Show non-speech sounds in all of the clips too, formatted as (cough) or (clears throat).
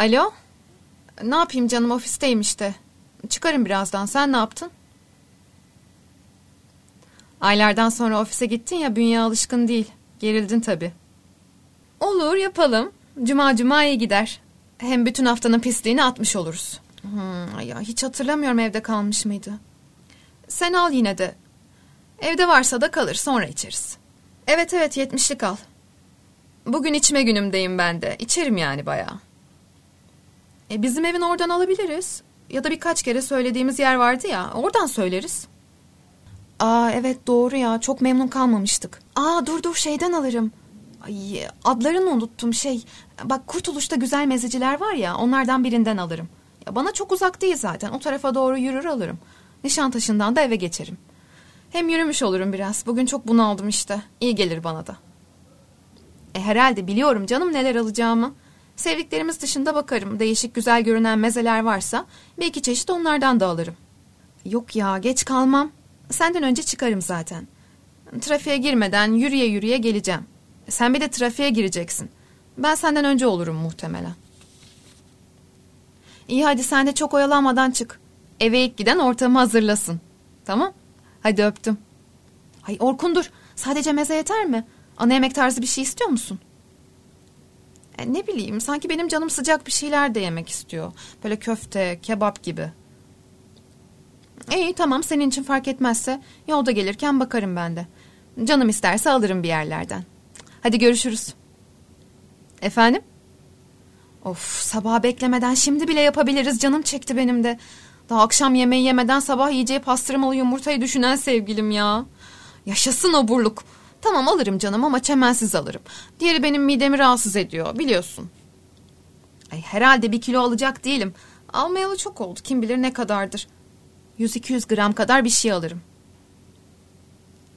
Alo? Ne yapayım canım ofisteyim işte. Çıkarım birazdan. Sen ne yaptın? Aylardan sonra ofise gittin ya bünye alışkın değil. Gerildin tabii. Olur yapalım. Cuma cuma iyi gider. Hem bütün haftanın pisliğini atmış oluruz. Hmm, ya hiç hatırlamıyorum evde kalmış mıydı. Sen al yine de. Evde varsa da kalır sonra içeriz. Evet evet yetmişlik al. Bugün içme günümdeyim ben de. İçerim yani bayağı. E, bizim evin oradan alabiliriz. Ya da birkaç kere söylediğimiz yer vardı ya. Oradan söyleriz. Aa evet doğru ya. Çok memnun kalmamıştık. Aa dur dur şeyden alırım. Ay adlarını unuttum şey. Bak Kurtuluş'ta güzel mezeciler var ya. Onlardan birinden alırım. Ya bana çok uzak değil zaten. O tarafa doğru yürür alırım. Nişantaşı'ndan da eve geçerim. Hem yürümüş olurum biraz. Bugün çok bunaldım işte. İyi gelir bana da. E herhalde biliyorum canım neler alacağımı. Sevdiklerimiz dışında bakarım. Değişik güzel görünen mezeler varsa bir iki çeşit onlardan da alırım. Yok ya geç kalmam. Senden önce çıkarım zaten. Trafiğe girmeden yürüye yürüye geleceğim. Sen bir de trafiğe gireceksin. Ben senden önce olurum muhtemelen. İyi hadi sen de çok oyalanmadan çık. Eve ilk giden ortamı hazırlasın. Tamam? Hadi öptüm. Ay Orkun dur. Sadece meze yeter mi? Ana yemek tarzı bir şey istiyor musun? E, ne bileyim sanki benim canım sıcak bir şeyler de yemek istiyor. Böyle köfte, kebap gibi. İyi tamam senin için fark etmezse yolda gelirken bakarım ben de. Canım isterse alırım bir yerlerden. Hadi görüşürüz. Efendim? Of sabah beklemeden şimdi bile yapabiliriz canım çekti benim de. Daha akşam yemeği yemeden sabah yiyeceği pastırmalı yumurtayı düşünen sevgilim ya. Yaşasın oburluk. Tamam alırım canım ama çemensiz alırım. Diğeri benim midemi rahatsız ediyor biliyorsun. Ay, herhalde bir kilo alacak değilim. Almayalı çok oldu kim bilir ne kadardır. 100-200 gram kadar bir şey alırım.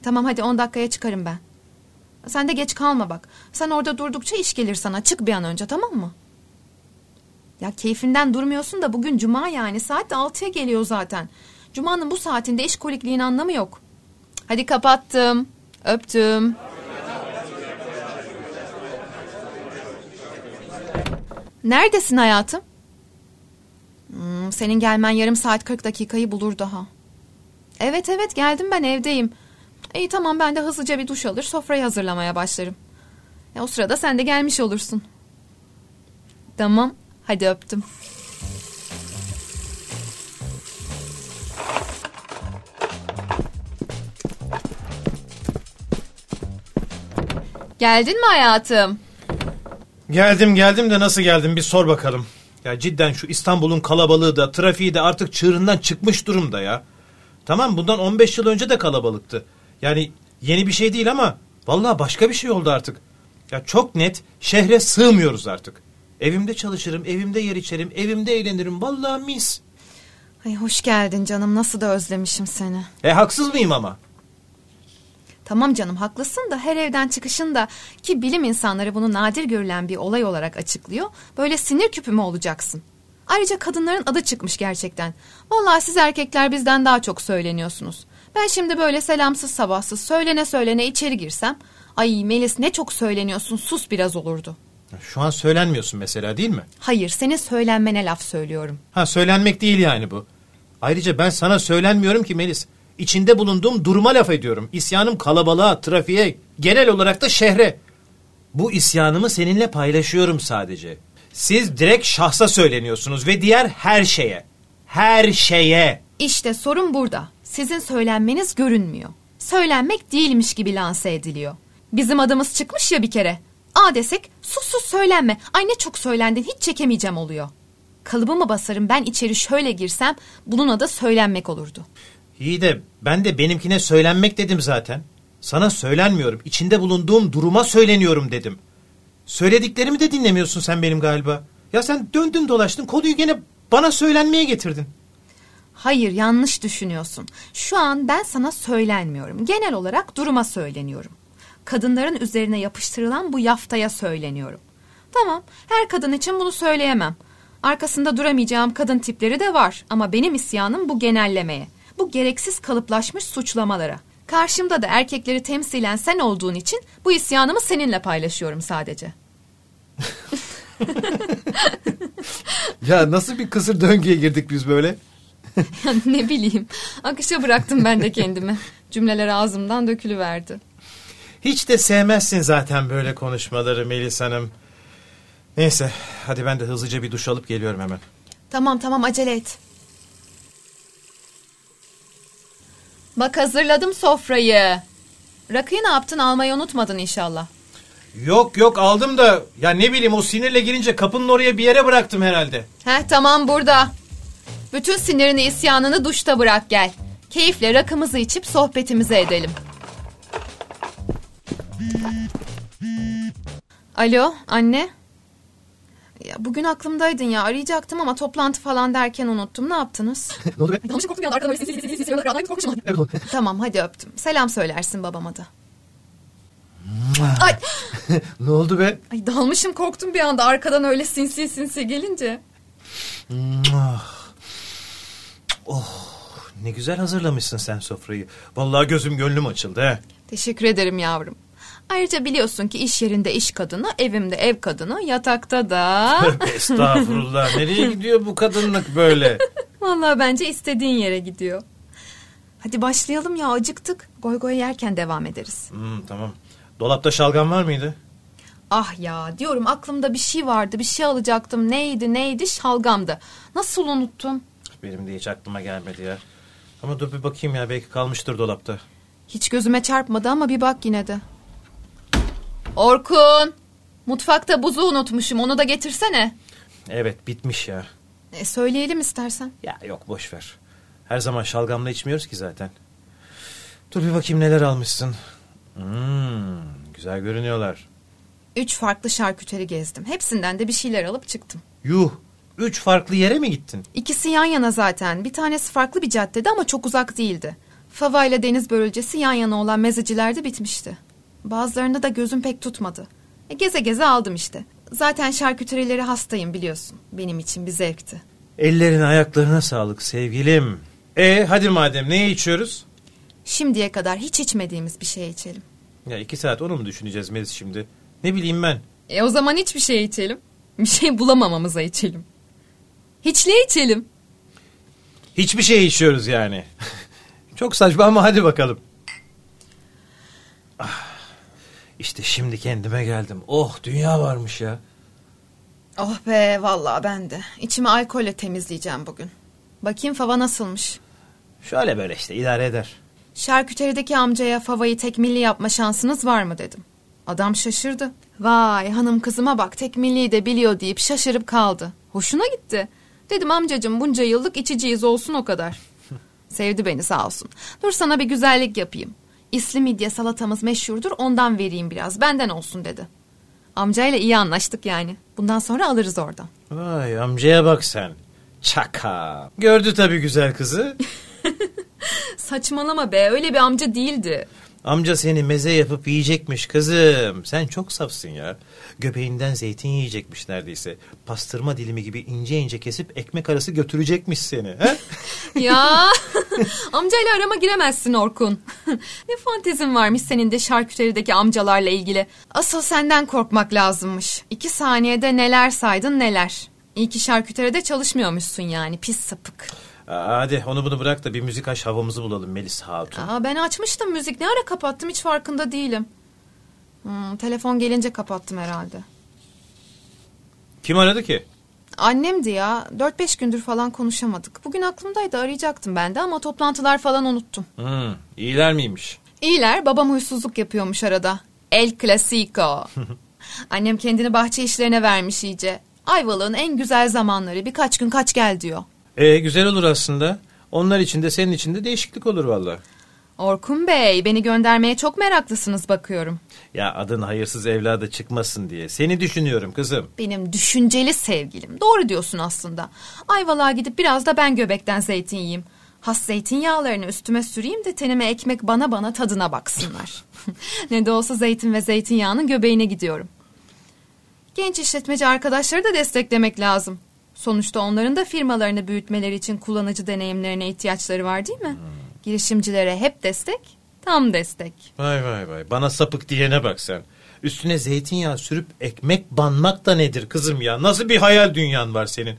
Tamam hadi 10 dakikaya çıkarım ben. Sen de geç kalma bak. Sen orada durdukça iş gelir sana. Çık bir an önce tamam mı? Ya keyfinden durmuyorsun da bugün cuma yani. Saat de 6'ya geliyor zaten. Cuma'nın bu saatinde iş kolikliğin anlamı yok. Hadi kapattım. Öptüm. Neredesin hayatım? Hmm, senin gelmen yarım saat 40 dakikayı bulur daha. Evet evet geldim ben evdeyim. İyi tamam ben de hızlıca bir duş alır sofrayı hazırlamaya başlarım. Ya, o sırada sen de gelmiş olursun. Tamam hadi öptüm. Geldin mi hayatım? Geldim geldim de nasıl geldim bir sor bakalım. Ya cidden şu İstanbul'un kalabalığı da trafiği de artık çığırından çıkmış durumda ya. Tamam bundan 15 yıl önce de kalabalıktı. Yani yeni bir şey değil ama vallahi başka bir şey oldu artık. Ya çok net şehre sığmıyoruz artık. Evimde çalışırım, evimde yer içerim, evimde eğlenirim. Vallahi mis. Ay hoş geldin canım. Nasıl da özlemişim seni. E haksız mıyım ama? Tamam canım haklısın da her evden çıkışında ki bilim insanları bunu nadir görülen bir olay olarak açıklıyor. Böyle sinir küpü mü olacaksın? Ayrıca kadınların adı çıkmış gerçekten. Vallahi siz erkekler bizden daha çok söyleniyorsunuz. Ben şimdi böyle selamsız sabahsız söylene söylene içeri girsem... Ay Melis ne çok söyleniyorsun sus biraz olurdu. Şu an söylenmiyorsun mesela değil mi? Hayır senin söylenmene laf söylüyorum. Ha söylenmek değil yani bu. Ayrıca ben sana söylenmiyorum ki Melis. İçinde bulunduğum duruma laf ediyorum. İsyanım kalabalığa, trafiğe, genel olarak da şehre. Bu isyanımı seninle paylaşıyorum sadece. Siz direkt şahsa söyleniyorsunuz ve diğer her şeye. Her şeye. İşte sorun burada. Sizin söylenmeniz görünmüyor. Söylenmek değilmiş gibi lanse ediliyor. Bizim adımız çıkmış ya bir kere. A desek sus sus söylenme. Ay ne çok söylendin hiç çekemeyeceğim oluyor. Kalıbımı basarım ben içeri şöyle girsem bunun adı söylenmek olurdu. İyi de ben de benimkine söylenmek dedim zaten. Sana söylenmiyorum. İçinde bulunduğum duruma söyleniyorum dedim. Söylediklerimi de dinlemiyorsun sen benim galiba. Ya sen döndün dolaştın konuyu gene bana söylenmeye getirdin. Hayır yanlış düşünüyorsun. Şu an ben sana söylenmiyorum. Genel olarak duruma söyleniyorum. Kadınların üzerine yapıştırılan bu yaftaya söyleniyorum. Tamam her kadın için bunu söyleyemem. Arkasında duramayacağım kadın tipleri de var ama benim isyanım bu genellemeye. Bu gereksiz kalıplaşmış suçlamalara. Karşımda da erkekleri temsilen sen olduğun için bu isyanımı seninle paylaşıyorum sadece. (laughs) Ya nasıl bir kısır döngüye girdik biz böyle? ne bileyim. Akışa bıraktım ben de kendimi. Cümleler ağzımdan dökülüverdi. Hiç de sevmezsin zaten böyle konuşmaları Melis Hanım. Neyse hadi ben de hızlıca bir duş alıp geliyorum hemen. Tamam tamam acele et. Bak hazırladım sofrayı. Rakıyı ne yaptın almayı unutmadın inşallah. Yok yok aldım da ya ne bileyim o sinirle girince kapının oraya bir yere bıraktım herhalde. Heh tamam burada. Bütün sinirini isyanını duşta bırak gel. Keyifle rakımızı içip sohbetimizi edelim. Alo anne. Ya bugün aklımdaydın ya arayacaktım ama toplantı falan derken unuttum. Ne yaptınız? ne oldu be? Yanlış korktum bir anda arkadan böyle sinsi sinsi sinsi sinsi korkmuşum. Evet oldu. Tamam hadi öptüm. Selam söylersin babama da. Ay, (laughs) ne oldu be? ay dalmışım korktum bir anda arkadan öyle sinsi sinsi gelince. Oh ne güzel hazırlamışsın sen sofrayı. Vallahi gözüm gönlüm açıldı he. Teşekkür ederim yavrum. Ayrıca biliyorsun ki iş yerinde iş kadını, evimde ev kadını, yatakta da... Estağfurullah nereye gidiyor bu kadınlık böyle? (laughs) Vallahi bence istediğin yere gidiyor. Hadi başlayalım ya acıktık. Goy goy yerken devam ederiz. Hmm, tamam. Dolapta şalgam var mıydı? Ah ya diyorum aklımda bir şey vardı bir şey alacaktım. Neydi neydi şalgamdı. Nasıl unuttum? Benim de hiç aklıma gelmedi ya. Ama dur bir bakayım ya belki kalmıştır dolapta. Hiç gözüme çarpmadı ama bir bak yine de. Orkun! Mutfakta buzu unutmuşum onu da getirsene. Evet bitmiş ya. E, söyleyelim istersen. Ya yok boş ver. Her zaman şalgamla içmiyoruz ki zaten. Dur bir bakayım neler almışsın. Hmm, güzel görünüyorlar. Üç farklı şarküteri gezdim. Hepsinden de bir şeyler alıp çıktım. Yuh, üç farklı yere mi gittin? İkisi yan yana zaten. Bir tanesi farklı bir caddede ama çok uzak değildi. Fava ile deniz börülcesi yan yana olan mezecilerde bitmişti. Bazılarında da gözüm pek tutmadı. E, geze geze aldım işte. Zaten şarküterileri hastayım biliyorsun. Benim için bir zevkti. Ellerine ayaklarına sağlık sevgilim. E hadi madem ne içiyoruz? Şimdiye kadar hiç içmediğimiz bir şey içelim. Ya iki saat onu mu düşüneceğiz Melis şimdi? Ne bileyim ben. E o zaman hiçbir şey içelim. Bir şey bulamamamıza içelim. Hiçliğe içelim. Hiçbir şey içiyoruz yani. (laughs) Çok saçma ama hadi bakalım. Ah, işte şimdi kendime geldim. Oh dünya varmış ya. Oh be vallahi ben de. İçimi alkolle temizleyeceğim bugün. Bakayım fava nasılmış. Şöyle böyle işte idare eder. Şarküterideki amcaya favayı tekmilli yapma şansınız var mı dedim. Adam şaşırdı. Vay hanım kızıma bak tekmilliyi de biliyor deyip şaşırıp kaldı. Hoşuna gitti. Dedim amcacım bunca yıllık içiciyiz olsun o kadar. (laughs) Sevdi beni sağ olsun. Dur sana bir güzellik yapayım. İsli midye salatamız meşhurdur ondan vereyim biraz benden olsun dedi. Amcayla iyi anlaştık yani. Bundan sonra alırız oradan. Vay amcaya bak sen. Çaka. Gördü tabii güzel kızı. (laughs) Saçmalama be öyle bir amca değildi. Amca seni meze yapıp yiyecekmiş kızım. Sen çok safsın ya. Göbeğinden zeytin yiyecekmiş neredeyse. Pastırma dilimi gibi ince ince kesip ekmek arası götürecekmiş seni. (laughs) Ya (laughs) amcayla arama giremezsin Orkun. (laughs) ne fantezin varmış senin de şarküterideki amcalarla ilgili. Asıl senden korkmak lazımmış. İki saniyede neler saydın neler. İyi ki şarküteride çalışmıyormuşsun yani pis sapık. Hadi onu bunu bırak da bir müzik aç havamızı bulalım Melis Hatun. Aa, ben açmıştım müzik ne ara kapattım hiç farkında değilim. Hmm, telefon gelince kapattım herhalde. Kim aradı ki? Annemdi ya. 4-5 gündür falan konuşamadık. Bugün aklımdaydı arayacaktım ben de ama toplantılar falan unuttum. Hmm, iyiler miymiş? İyiler babam huysuzluk yapıyormuş arada. El Clasico. (laughs) Annem kendini bahçe işlerine vermiş iyice. Ayvalık'ın en güzel zamanları birkaç gün kaç gel diyor. E güzel olur aslında. Onlar için de senin için de değişiklik olur valla. Orkun Bey beni göndermeye çok meraklısınız bakıyorum. Ya adın hayırsız evlada çıkmasın diye. Seni düşünüyorum kızım. Benim düşünceli sevgilim. Doğru diyorsun aslında. Ayvalık'a gidip biraz da ben göbekten zeytin yiyeyim. Has zeytinyağlarını üstüme süreyim de tenime ekmek bana bana tadına baksınlar. (laughs) ne de olsa zeytin ve zeytinyağının göbeğine gidiyorum. Genç işletmeci arkadaşları da desteklemek lazım. Sonuçta onların da firmalarını büyütmeleri için kullanıcı deneyimlerine ihtiyaçları var değil mi? Girişimcilere hep destek, tam destek. Vay vay vay. Bana sapık diyene bak sen. Üstüne zeytinyağı sürüp ekmek banmak da nedir kızım ya? Nasıl bir hayal dünyan var senin?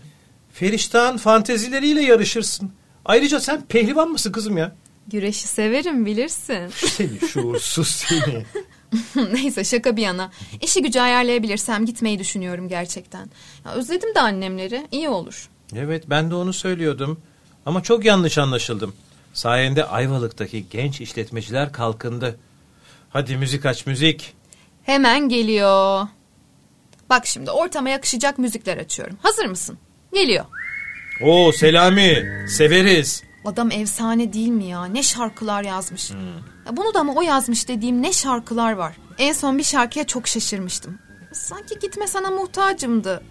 Feriştah'ın fantezileriyle yarışırsın. Ayrıca sen pehlivan mısın kızım ya? Güreşi severim bilirsin. Seni şuursuz seni. (laughs) (laughs) Neyse şaka bir yana. İşi gücü ayarlayabilirsem gitmeyi düşünüyorum gerçekten. Ya özledim de annemleri. İyi olur. Evet ben de onu söylüyordum. Ama çok yanlış anlaşıldım. Sayende Ayvalık'taki genç işletmeciler kalkındı. Hadi müzik aç müzik. Hemen geliyor. Bak şimdi ortama yakışacak müzikler açıyorum. Hazır mısın? Geliyor. Oo Selami severiz. Adam efsane değil mi ya? Ne şarkılar yazmış. Ya bunu da mı o yazmış dediğim ne şarkılar var. En son bir şarkıya çok şaşırmıştım. Sanki gitme sana muhtacımdı.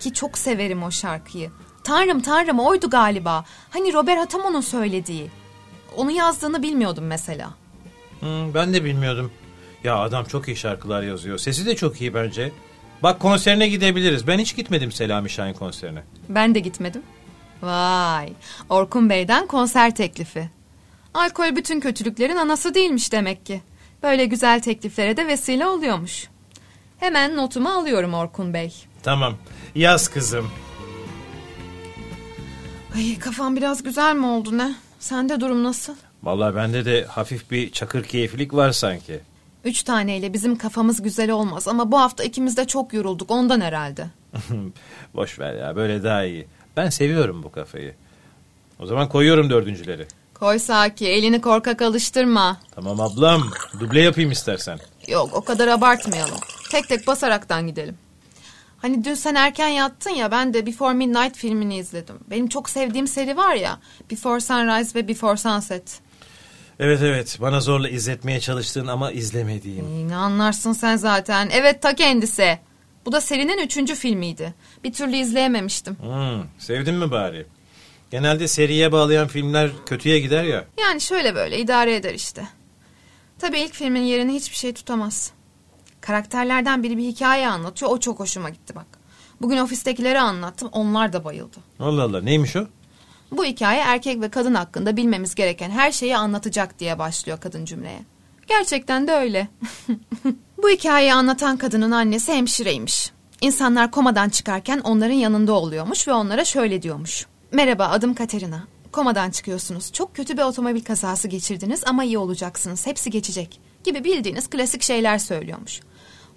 Ki çok severim o şarkıyı. Tanrım tanrım oydu galiba. Hani Robert Hatamo'nun söylediği. Onu yazdığını bilmiyordum mesela. Hmm, ben de bilmiyordum. Ya adam çok iyi şarkılar yazıyor. Sesi de çok iyi bence. Bak konserine gidebiliriz. Ben hiç gitmedim Selami Şahin konserine. Ben de gitmedim. Vay, Orkun Bey'den konser teklifi. Alkol bütün kötülüklerin anası değilmiş demek ki. Böyle güzel tekliflere de vesile oluyormuş. Hemen notumu alıyorum Orkun Bey. Tamam yaz kızım. Ay kafam biraz güzel mi oldu ne? Sende durum nasıl? Vallahi bende de hafif bir çakır keyiflik var sanki. Üç taneyle bizim kafamız güzel olmaz ama bu hafta ikimiz de çok yorulduk ondan herhalde. (laughs) Boş ver ya böyle daha iyi. Ben seviyorum bu kafayı. O zaman koyuyorum dördüncüleri. Koy Saki elini korkak alıştırma. Tamam ablam duble yapayım istersen. Yok o kadar abartmayalım. Tek tek basaraktan gidelim. Hani dün sen erken yattın ya ben de Before Midnight filmini izledim. Benim çok sevdiğim seri var ya Before Sunrise ve Before Sunset. Evet evet bana zorla izletmeye çalıştığın ama izlemediğim. Ne anlarsın sen zaten. Evet ta kendisi. Bu da serinin üçüncü filmiydi. Bir türlü izleyememiştim. Hmm, sevdin mi bari? Genelde seriye bağlayan filmler kötüye gider ya. Yani şöyle böyle idare eder işte. Tabii ilk filmin yerini hiçbir şey tutamaz. Karakterlerden biri bir hikaye anlatıyor. O çok hoşuma gitti bak. Bugün ofistekilere anlattım. Onlar da bayıldı. Allah Allah neymiş o? Bu hikaye erkek ve kadın hakkında bilmemiz gereken her şeyi anlatacak diye başlıyor kadın cümleye. Gerçekten de öyle. (laughs) Bu hikayeyi anlatan kadının annesi hemşireymiş. İnsanlar komadan çıkarken onların yanında oluyormuş ve onlara şöyle diyormuş. Merhaba adım Katerina. Komadan çıkıyorsunuz. Çok kötü bir otomobil kazası geçirdiniz ama iyi olacaksınız. Hepsi geçecek. Gibi bildiğiniz klasik şeyler söylüyormuş.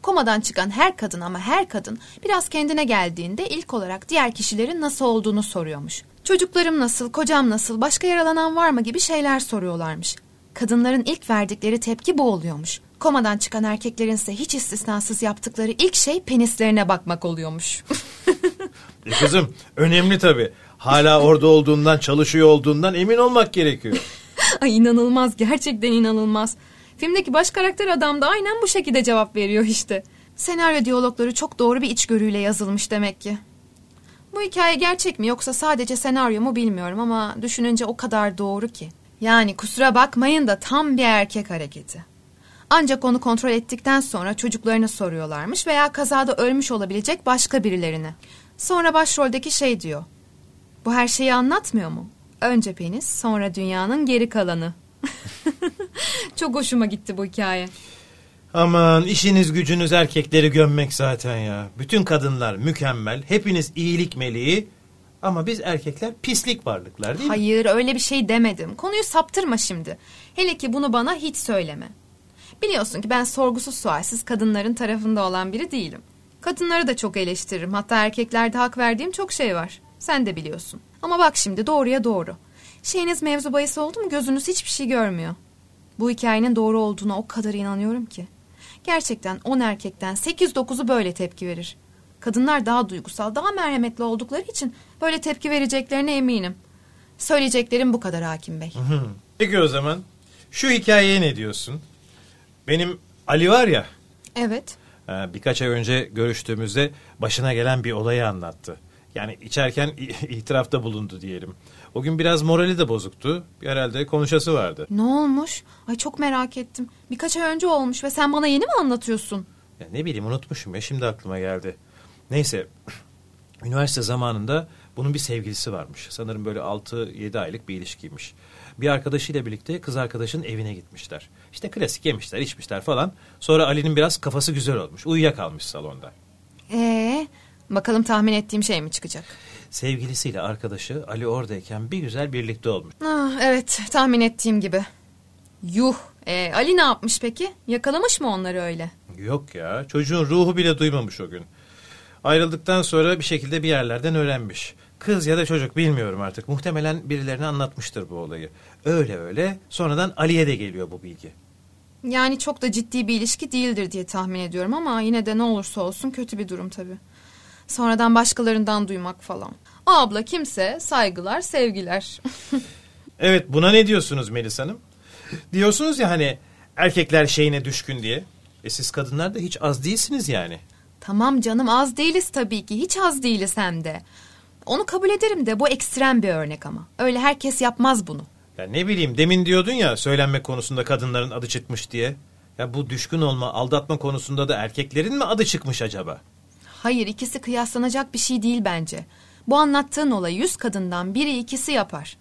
Komadan çıkan her kadın ama her kadın biraz kendine geldiğinde ilk olarak diğer kişilerin nasıl olduğunu soruyormuş. Çocuklarım nasıl, kocam nasıl, başka yaralanan var mı gibi şeyler soruyorlarmış. Kadınların ilk verdikleri tepki bu oluyormuş. Komadan çıkan erkeklerin ise hiç istisnasız yaptıkları ilk şey penislerine bakmak oluyormuş. (laughs) E kızım önemli tabii. Hala orada olduğundan çalışıyor olduğundan emin olmak gerekiyor. (laughs) Ay inanılmaz, gerçekten inanılmaz. Filmdeki baş karakter adam da aynen bu şekilde cevap veriyor işte. Senaryo diyalogları çok doğru bir içgörüyle yazılmış demek ki. Bu hikaye gerçek mi yoksa sadece senaryo mu bilmiyorum ama düşününce o kadar doğru ki. Yani kusura bakmayın da tam bir erkek hareketi. Ancak onu kontrol ettikten sonra çocuklarını soruyorlarmış veya kazada ölmüş olabilecek başka birilerini. Sonra başroldeki şey diyor. Bu her şeyi anlatmıyor mu? Önce penis, sonra dünyanın geri kalanı. (laughs) Çok hoşuma gitti bu hikaye. Aman işiniz gücünüz erkekleri gömmek zaten ya. Bütün kadınlar mükemmel, hepiniz iyilik meleği ama biz erkekler pislik varlıklar değil mi? Hayır öyle bir şey demedim. Konuyu saptırma şimdi. Hele ki bunu bana hiç söyleme. Biliyorsun ki ben sorgusuz sualsiz kadınların tarafında olan biri değilim. Kadınları da çok eleştiririm. Hatta erkeklerde hak verdiğim çok şey var. Sen de biliyorsun. Ama bak şimdi doğruya doğru. Şeyiniz mevzu bahis oldu mu gözünüz hiçbir şey görmüyor. Bu hikayenin doğru olduğuna o kadar inanıyorum ki. Gerçekten 10 erkekten 8-9'u böyle tepki verir. Kadınlar daha duygusal, daha merhametli oldukları için böyle tepki vereceklerine eminim. Söyleyeceklerim bu kadar Hakim Bey. Peki o zaman şu hikayeye ne diyorsun? Benim Ali var ya Evet. e, birkaç ay önce görüştüğümüzde başına gelen bir olayı anlattı. Yani içerken (laughs) itirafta bulundu diyelim. O gün biraz morali de bozuktu. Herhalde konuşası vardı. Ne olmuş? Ay çok merak ettim. Birkaç ay önce olmuş ve sen bana yeni mi anlatıyorsun? Ya ne bileyim unutmuşum ya şimdi aklıma geldi. Neyse (clears throat) üniversite zamanında bunun bir sevgilisi varmış. Sanırım böyle 6-7 aylık bir ilişkiymiş. Bir arkadaşıyla birlikte kız arkadaşın evine gitmişler. İşte klasik yemişler içmişler falan. Sonra Ali'nin biraz kafası güzel olmuş. Uyuyakalmış salonda. Ee, bakalım tahmin ettiğim şey mi çıkacak? sevgilisiyle arkadaşı Ali oradayken bir güzel birlikte olmuş. Ah, evet tahmin ettiğim gibi. Yuh. E, Ali ne yapmış peki? Yakalamış mı onları öyle? Yok ya çocuğun ruhu bile duymamış o gün. Ayrıldıktan sonra bir şekilde bir yerlerden öğrenmiş. Kız ya da çocuk bilmiyorum artık. Muhtemelen birilerine anlatmıştır bu olayı. Öyle öyle sonradan Ali'ye de geliyor bu bilgi. Yani çok da ciddi bir ilişki değildir diye tahmin ediyorum ama yine de ne olursa olsun kötü bir durum tabii. Sonradan başkalarından duymak falan. O abla kimse saygılar, sevgiler. (laughs) Evet buna ne diyorsunuz Melis Hanım? Diyorsunuz ya hani erkekler şeyine düşkün diye. E siz kadınlar da hiç az değilsiniz yani. tamam canım az değiliz tabii ki. Hiç az değiliz hem de. Onu kabul ederim de bu ekstrem bir örnek ama. Öyle herkes yapmaz bunu. Ya ne bileyim demin diyordun ya söylenme konusunda kadınların adı çıkmış diye. Ya bu düşkün olma, aldatma konusunda da erkeklerin mi adı çıkmış acaba? Hayır ikisi kıyaslanacak bir şey değil bence. Bu anlattığın olayı yüz kadından biri ikisi yapar.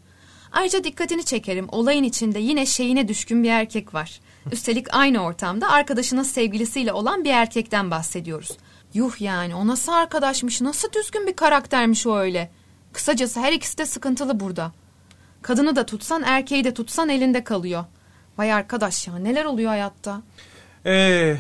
Ayrıca dikkatini çekerim olayın içinde yine şeyine düşkün bir erkek var. Üstelik aynı ortamda arkadaşının sevgilisiyle olan bir erkekten bahsediyoruz. Yuh yani o nasıl arkadaşmış nasıl düzgün bir karaktermiş o öyle. Kısacası her ikisi de sıkıntılı burada. Kadını da tutsan erkeği de tutsan elinde kalıyor. Vay arkadaş ya neler oluyor hayatta. Ee,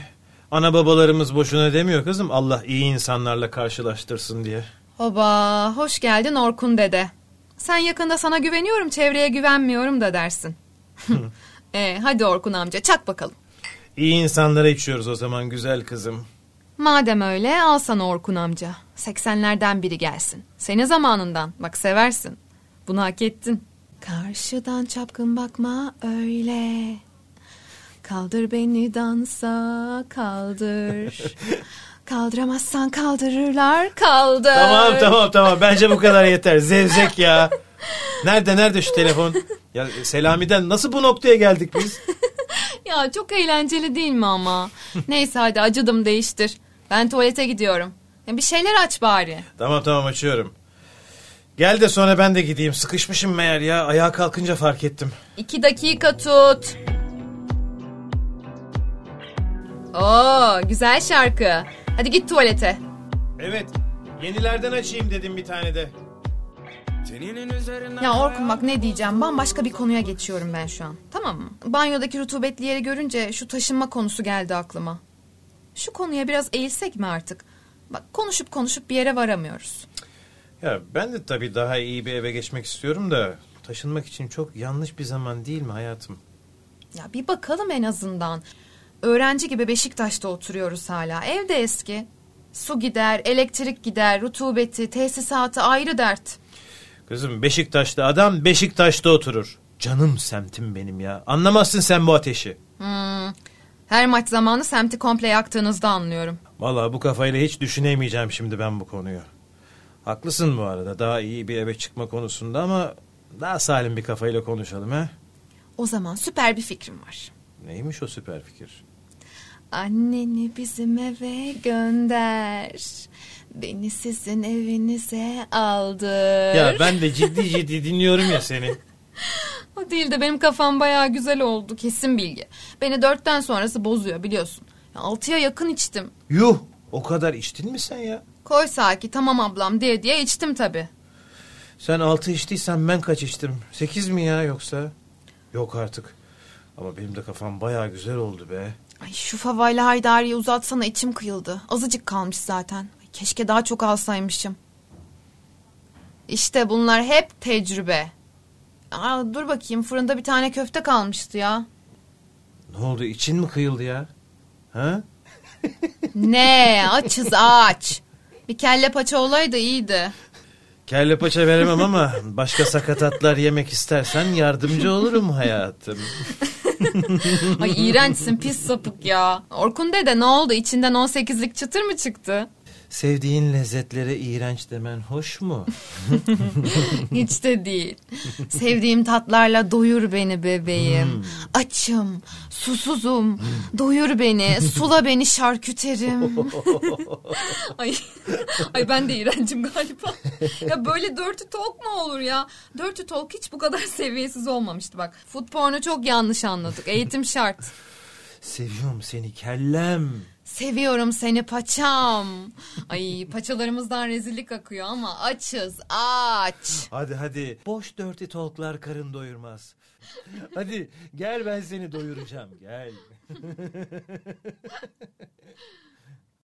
ana babalarımız boşuna demiyor kızım. Allah iyi insanlarla karşılaştırsın diye. Hoba, hoş geldin Orkun dede. Sen yakında sana güveniyorum, çevreye güvenmiyorum da dersin. (laughs) e, hadi Orkun amca, çak bakalım. İyi insanlara içiyoruz o zaman güzel kızım. Madem öyle, al sana Orkun amca. 80'lerden biri gelsin. Senin zamanından, bak seversin. Bunu hak ettin. Karşıdan çapkın bakma öyle. Kaldır beni dansa, kaldır. (laughs) Kaldıramazsan kaldırırlar, kaldır. Tamam tamam tamam bence bu kadar yeter. Zevzek ya. Nerede nerede şu telefon? Ya Selami'den nasıl bu noktaya geldik biz? (laughs) Ya çok eğlenceli değil mi ama? Neyse hadi acıdım değiştir. Ben tuvalete gidiyorum. Ya bir şeyler aç bari. Tamam tamam açıyorum. Gel de sonra ben de gideyim. Sıkışmışım meğer ya. Ayağa kalkınca fark ettim. İki dakika tut. Oo güzel şarkı. Hadi git tuvalete. Evet. Yenilerden açayım dedim bir tane de. Ya Orkun bak ne diyeceğim bambaşka bir konuya geçiyorum ben şu an. Tamam mı? Banyodaki rutubetli yeri görünce şu taşınma konusu geldi aklıma. Şu konuya biraz eğilsek mi artık? Bak konuşup konuşup bir yere varamıyoruz. Ya ben de tabii daha iyi bir eve geçmek istiyorum da taşınmak için çok yanlış bir zaman değil mi hayatım? Ya bir bakalım en azından. Öğrenci gibi Beşiktaş'ta oturuyoruz hala. Ev de eski. Su gider, elektrik gider, rutubeti, tesisatı ayrı dert. Kızım Beşiktaş'ta adam Beşiktaş'ta oturur. Canım semtim benim ya. Anlamazsın sen bu ateşi. Hmm. Her maç zamanı semti komple yaktığınızda anlıyorum. Vallahi bu kafayla hiç düşünemeyeceğim şimdi ben bu konuyu. Haklısın bu arada daha iyi bir eve çıkma konusunda ama daha salim bir kafayla konuşalım ha. O zaman süper bir fikrim var. Neymiş o süper fikir? Anneni bizim eve gönder. Beni sizin evinize aldır. Ya ben de ciddi ciddi dinliyorum ya seni. (laughs) O değil de benim kafam bayağı güzel oldu kesin bilgi. Beni dörtten sonrası bozuyor biliyorsun. Ya, Altıya yakın içtim. Yuh o kadar içtin mi sen ya? Koy Saki tamam ablam diye diye içtim tabi. Sen altı içtiysen ben kaç içtim? Sekiz mi ya yoksa? Yok artık. Ama benim de kafam baya güzel oldu be. Ay şu favayla Haydari'yi uzatsana içim kıyıldı. Azıcık kalmış zaten. Ay, keşke daha çok alsaymışım. İşte bunlar hep tecrübe. Aa, dur bakayım fırında bir tane köfte kalmıştı ya. Ne oldu için mi kıyıldı ya? Ha? (laughs) Ne açız aç. Bir kelle paça olaydı iyiydi. Kelle paça veremem ama başka sakatatlar yemek istersen yardımcı olurum hayatım. Ay iğrençsin pis sapık ya. Orkun dede ne oldu içinden 18'lik çıtır mı çıktı? Sevdiğin lezzetlere iğrenç demen hoş mu? (laughs) Hiç de değil. Sevdiğim tatlarla doyur beni bebeğim. Açım, susuzum. Doyur beni, sula beni şarküterim. (laughs) ay, ay ben de iğrencim galiba. Ya böyle dirty talk mu olur ya? Dirty talk hiç bu kadar (laughs) seviyesiz olmamıştı bak. Food pornu çok yanlış anladık. Eğitim şart. Seviyorum seni kellem. Seviyorum seni paçam. Ay paçalarımızdan rezillik akıyor ama açız aç. Hadi hadi. Boş dörtü talklar karın doyurmaz. hadi gel ben seni doyuracağım gel. (laughs)